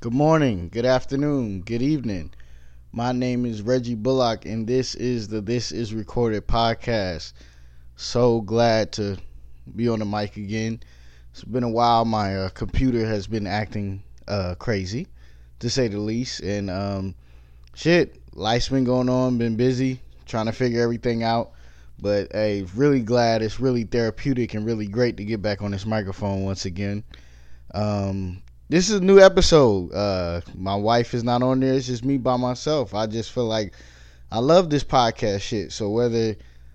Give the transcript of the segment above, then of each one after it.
Good morning, good afternoon, good evening. My name is Reggie Bullock, and this is the This Is Recorded podcast. So glad to be on the mic again. It's been a while. My uh, computer has been acting uh, crazy, to say the least. And um, shit, life's been going on, been busy, trying to figure everything out. But hey, really glad. It's really therapeutic and really great to get back on this microphone once again. Um, this is a new episode. Uh, my wife is not on there. It's just me by myself. I just feel like I love this podcast shit. So whether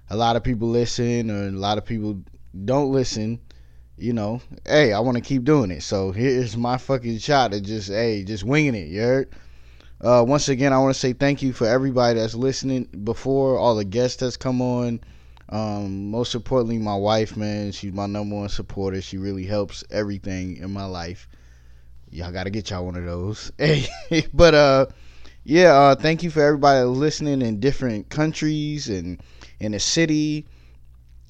a lot of people listen or a lot of people don't listen, you know, hey, I want to keep doing it. So here's my fucking shot at just, hey, just winging it. You heard? Uh, once again, I want to say thank you for everybody that's listening before, all the guests that's come on. Um, most importantly, my wife, man, she's my number one supporter. She really helps everything in my life y'all gotta get y'all one of those. Hey, but uh, yeah, uh, thank you for everybody listening in different countries and in the city.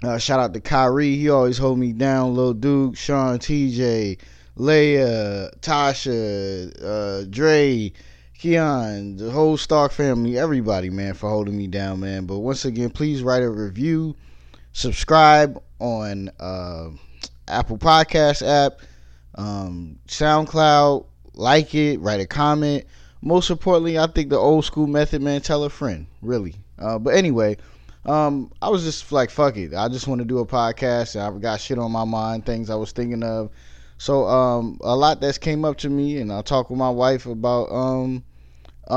Uh, shout out to Kyrie, he always hold me down. Lil Duke, Sean, TJ, Leia, Tasha, uh, Dre, Keon, the whole Stark family, everybody, man, for holding me down, man. But once again, please write a review, subscribe on uh, Apple Podcast app um, SoundCloud, like it, write a comment. Most importantly, I think the old school method, man, tell a friend, really. Uh, but anyway, um, I was just like, fuck it. I just want to do a podcast. I've got shit on my mind, things I was thinking of. So um, a lot that's came up to me, and I talked with my wife about um,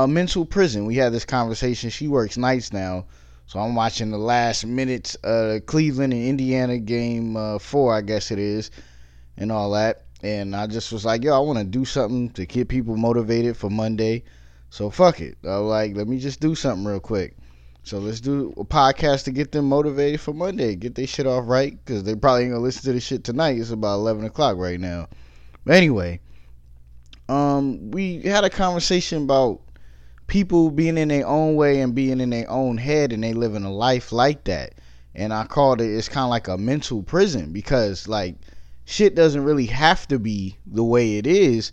mental prison. We had this conversation. She works nights now, so I'm watching the last minutes Cleveland and Indiana game uh, four, I guess it is, and all that and I just was like, yo, I want to do something to get people motivated for Monday. So fuck it. I was like, let me just do something real quick. So let's do a podcast to get them motivated for Monday. Get their shit off right because they probably ain't gonna listen to this shit tonight. It's about eleven o'clock right now. But anyway, um, we had a conversation about people being in their own way and being in their own head, and they living a life like that. And I called it. It's kind of like a mental prison because like shit doesn't really have to be the way it is,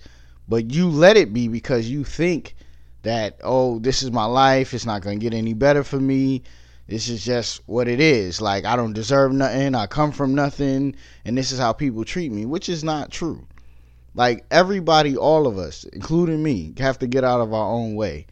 but you let it be because you think that, oh, this is my life. It's not going to get any better for me. This is just what it is. Like, I don't deserve nothing. I come from nothing. And this is how people treat me, which is not true. Like, everybody, all of us, including me, have to get out of our own way.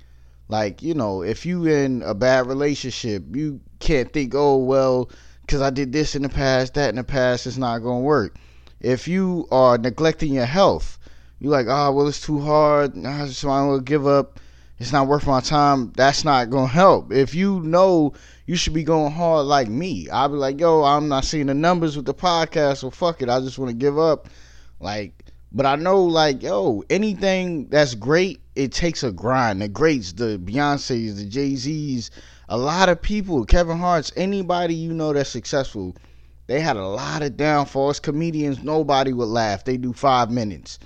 Like, you know, if you in a bad relationship, you can't think, oh, well, because I did this in the past, that in the past, it's not going to work if you are neglecting your health, you're like, oh, well, it's too hard. I just want to give up. It's not worth my time. That's not going to help. If you know you should be going hard like me, I'll be like, yo, I'm not seeing the numbers with the podcast, so fuck it. I just want to give up. Like, but I know, like, yo, anything that's great, it takes a grind. The greats, the Beyonces, the Jay Z's, a lot of people, Kevin Hart's, anybody you know that's successful they had a lot of downfalls. Comedians, nobody would laugh. They do five minutes.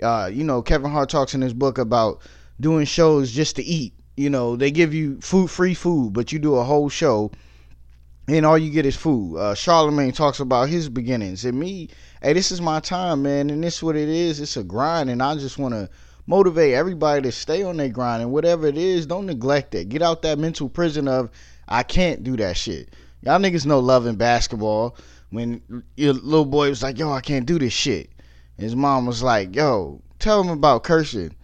Uh, you know, Kevin Hart talks in his book about doing shows just to eat. You know, they give you food, free food, but you do a whole show, and all you get is food. Uh, Charlemagne talks about his beginnings, and me, hey, this is my time, man, and this is what it is. It's a grind, and I just want to motivate everybody to stay on their grind, and whatever it is, don't neglect it. Get out that mental prison of I can't do that shit. Y'all niggas know Love and Basketball. When your little boy was like, yo, I can't do this shit. His mom was like, yo, tell him about cursing.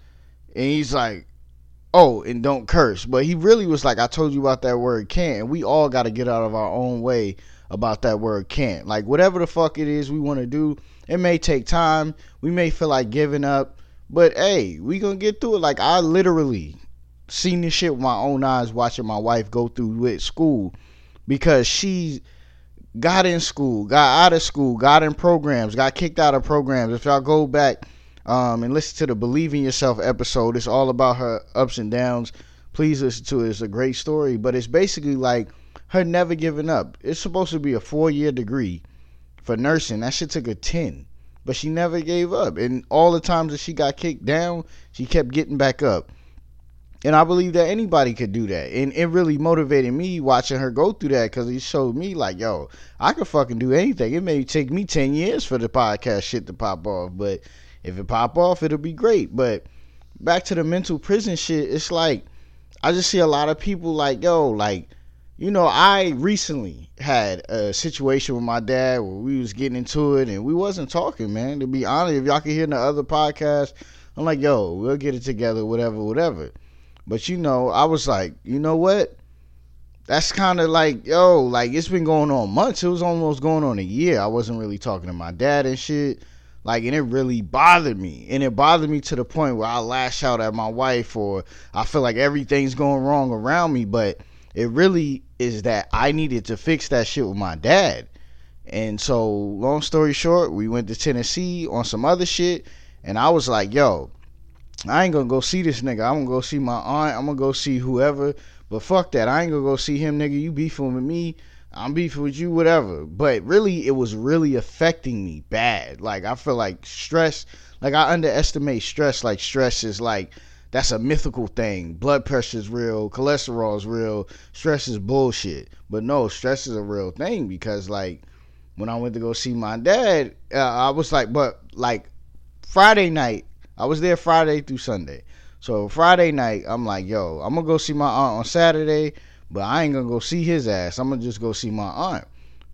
And he's like, oh, and don't curse. But he really was like, I told you about that word can't. And we all got to get out of our own way about that word can't. Like, whatever the fuck it is we want to do, it may take time. We may feel like giving up. But hey, we gonna get through it. Like, I literally seen this shit with my own eyes watching my wife go through with school because she got in school, got out of school, got in programs, got kicked out of programs. If y'all go back um, and listen to the Believe in Yourself episode, it's all about her ups and downs. Please listen to it. It's a great story, but it's basically like her never giving up. It's supposed to be a four year degree for nursing. That shit took a 10, but she never gave up. And all the times that she got kicked down, she kept getting back up. And I believe that anybody could do that. And it really motivated me watching her go through that because it showed me, like, yo, I could fucking do anything. It may take me 10 years for the podcast shit to pop off. But if it pop off, it'll be great. But back to the mental prison shit, it's like I just see a lot of people like, yo, like, you know, I recently had a situation with my dad where we was getting into it and we wasn't talking, man. To be honest, if y'all can hear in the other podcast, I'm like, yo, we'll get it together, whatever, whatever. But you know, I was like, you know what? That's kind of like, yo, like it's been going on months. It was almost going on a year. I wasn't really talking to my dad and shit. Like, and it really bothered me. And it bothered me to the point where I lash out at my wife or I feel like everything's going wrong around me. But it really is that I needed to fix that shit with my dad. And so, long story short, we went to Tennessee on some other shit. And I was like, yo, I ain't gonna go see this nigga. I'm gonna go see my aunt. I'm gonna go see whoever. But fuck that. I ain't gonna go see him, nigga. You beefing with me. I'm beefing with you, whatever. But really, it was really affecting me bad. Like I feel like stress. Like I underestimate stress. Like stress is like that's a mythical thing. Blood pressure is real. Cholesterol is real. Stress is bullshit. But no, stress is a real thing because like when I went to go see my dad, uh, I was like, but like Friday night, I was there Friday through Sunday. So Friday night, I'm like, yo, I'm gonna go see my aunt on Saturday. But I ain't gonna go see his ass. I'm gonna just go see my aunt.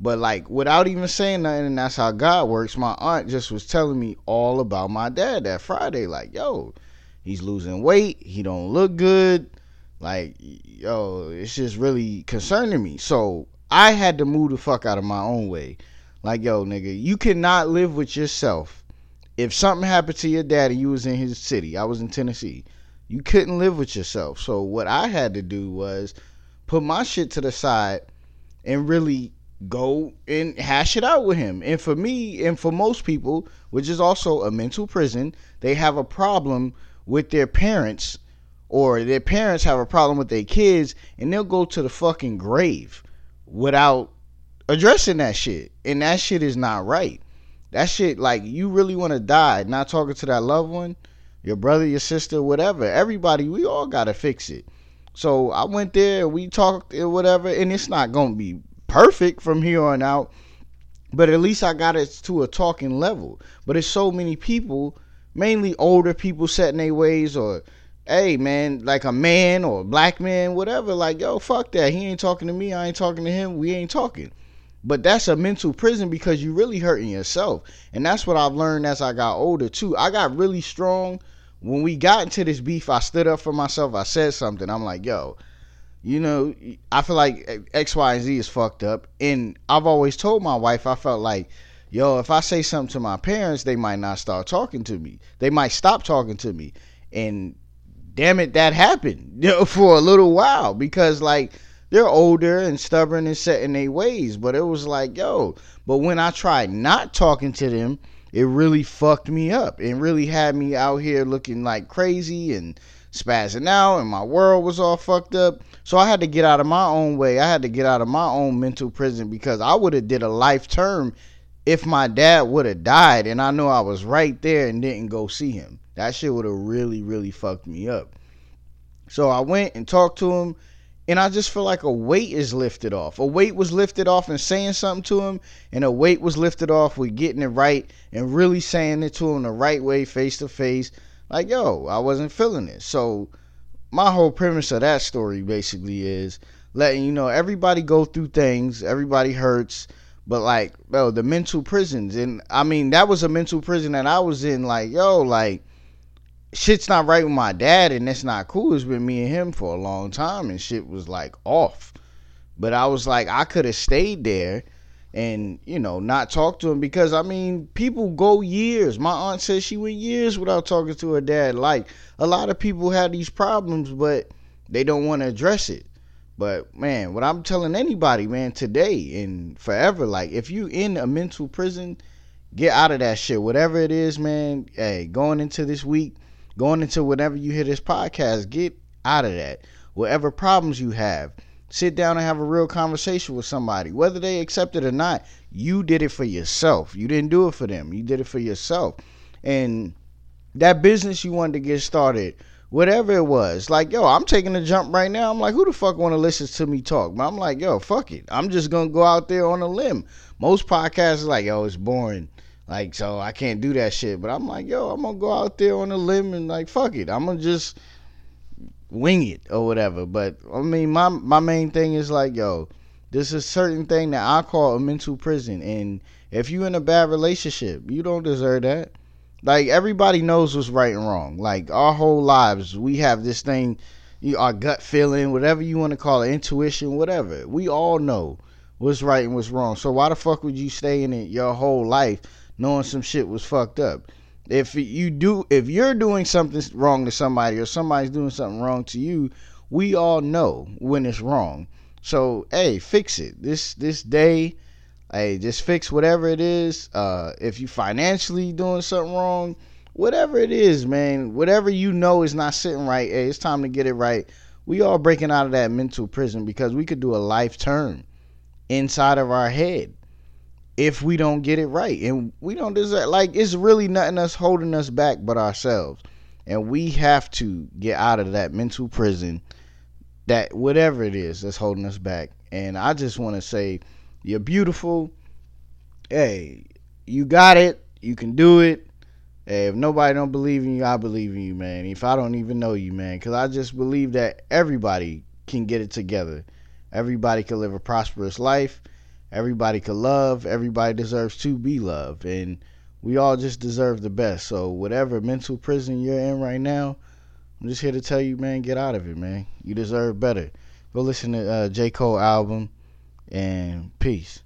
But like without even saying nothing, and that's how God works, my aunt just was telling me all about my dad that Friday. Like, yo, he's losing weight, he don't look good. Like, yo, it's just really concerning me. So I had to move the fuck out of my own way. Like, yo, nigga, you cannot live with yourself. If something happened to your daddy, you was in his city. I was in Tennessee. You couldn't live with yourself. So what I had to do was put my shit to the side and really go and hash it out with him. And for me, and for most people, which is also a mental prison, they have a problem with their parents or their parents have a problem with their kids and they'll go to the fucking grave without addressing that shit. And that shit is not right. That shit, like, you really want to die not talking to that loved one, your brother, your sister, whatever. Everybody, we all got to fix it. So I went there, we talked and whatever, and it's not gonna be perfect from here on out, but at least I got it to a talking level. But it's so many people, mainly older people setting their ways or hey man, like a man or a black man, whatever, like, yo, fuck that. He ain't talking to me, I ain't talking to him, we ain't talking. But that's a mental prison because you're really hurting yourself. And that's what I've learned as I got older too. I got really strong when we got into this beef, I stood up for myself. I said something. I'm like, yo, you know, I feel like X, Y, and Z is fucked up. And I've always told my wife, I felt like, yo, if I say something to my parents, they might not start talking to me. They might stop talking to me. And damn it, that happened you know, for a little while because, like, they're older and stubborn and set in their ways. But it was like, yo, but when I tried not talking to them, it really fucked me up. And really had me out here looking like crazy and spazzing out and my world was all fucked up. So i had to get out of my own way. I had to get out of my own mental prison because i would have did a life term if my dad would have died and i know i was right there and didn't go see him. That shit would have really really fucked me up. So i went and talked to him and I just feel like a weight is lifted off. A weight was lifted off and saying something to him, and a weight was lifted off with getting it right and really saying it to him the right way, face to face. Like, yo, I wasn't feeling it. So, my whole premise of that story basically is letting you know everybody go through things, everybody hurts, but like, yo, the mental prisons. And I mean, that was a mental prison that I was in. Like, yo, like, shit's not right with my dad and it's not cool. It's been me and him for a long time and shit was like off. But I was like, I could have stayed there and, you know, not talk to him because I mean, people go years. My aunt says she went years without talking to her dad. Like a lot of people have these problems, but they don't want to address it. But man, what I'm telling anybody, man, today and forever, like if you in a mental prison, get out of that shit. Whatever it is, man. Hey, going into this week, going into whenever you hear this podcast, get out of that. Whatever problems you have, sit down and have a real conversation with somebody. Whether they accept it or not, you did it for yourself. You didn't do it for them. You did it for yourself. And that business you wanted to get started, whatever it was, like, yo, I'm taking a jump right now. I'm like, who the fuck want to listen to me talk? But I'm like, yo, fuck it. I'm just going to go out there on a limb. Most podcasts are like, yo, it's boring. Like, so I can't do that shit. But I'm like, yo, I'm gonna go out there on a limb and like, fuck it. I'm gonna just wing it or whatever. But I mean, my my main thing is like, yo, this is certain thing that I call a mental prison. And if you're in a bad relationship, you don't deserve that. Like everybody knows what's right and wrong. Like our whole lives, we have this thing, our gut feeling, whatever you want to call it, intuition, whatever. We all know what's right and what's wrong. So why the fuck would you stay in it your whole life knowing some shit was fucked up? If you do, if you're doing something wrong to somebody or somebody's doing something wrong to you, we all know when it's wrong. So hey, fix it. This this day Hey, just fix whatever it is. Uh, if you financially doing something wrong, whatever it is, man, whatever you know is not sitting right, hey, it's time to get it right. We all breaking out of that mental prison because we could do a life turn inside of our head if we don't get it right. And we don't deserve like it's really nothing us holding us back but ourselves. And we have to get out of that mental prison that whatever it is that's holding us back. And I just want to say you're beautiful. Hey, you got it. You can do it. Hey, if nobody don't believe in you, I believe in you, man. If I don't even know you, man, because I just believe that everybody can get it together. Everybody can live a prosperous life. Everybody can love. Everybody deserves to be loved, and we all just deserve the best. So whatever mental prison you're in right now, I'm just here to tell you, man, get out of it, man. You deserve better. Go listen to uh, J Cole album and peace.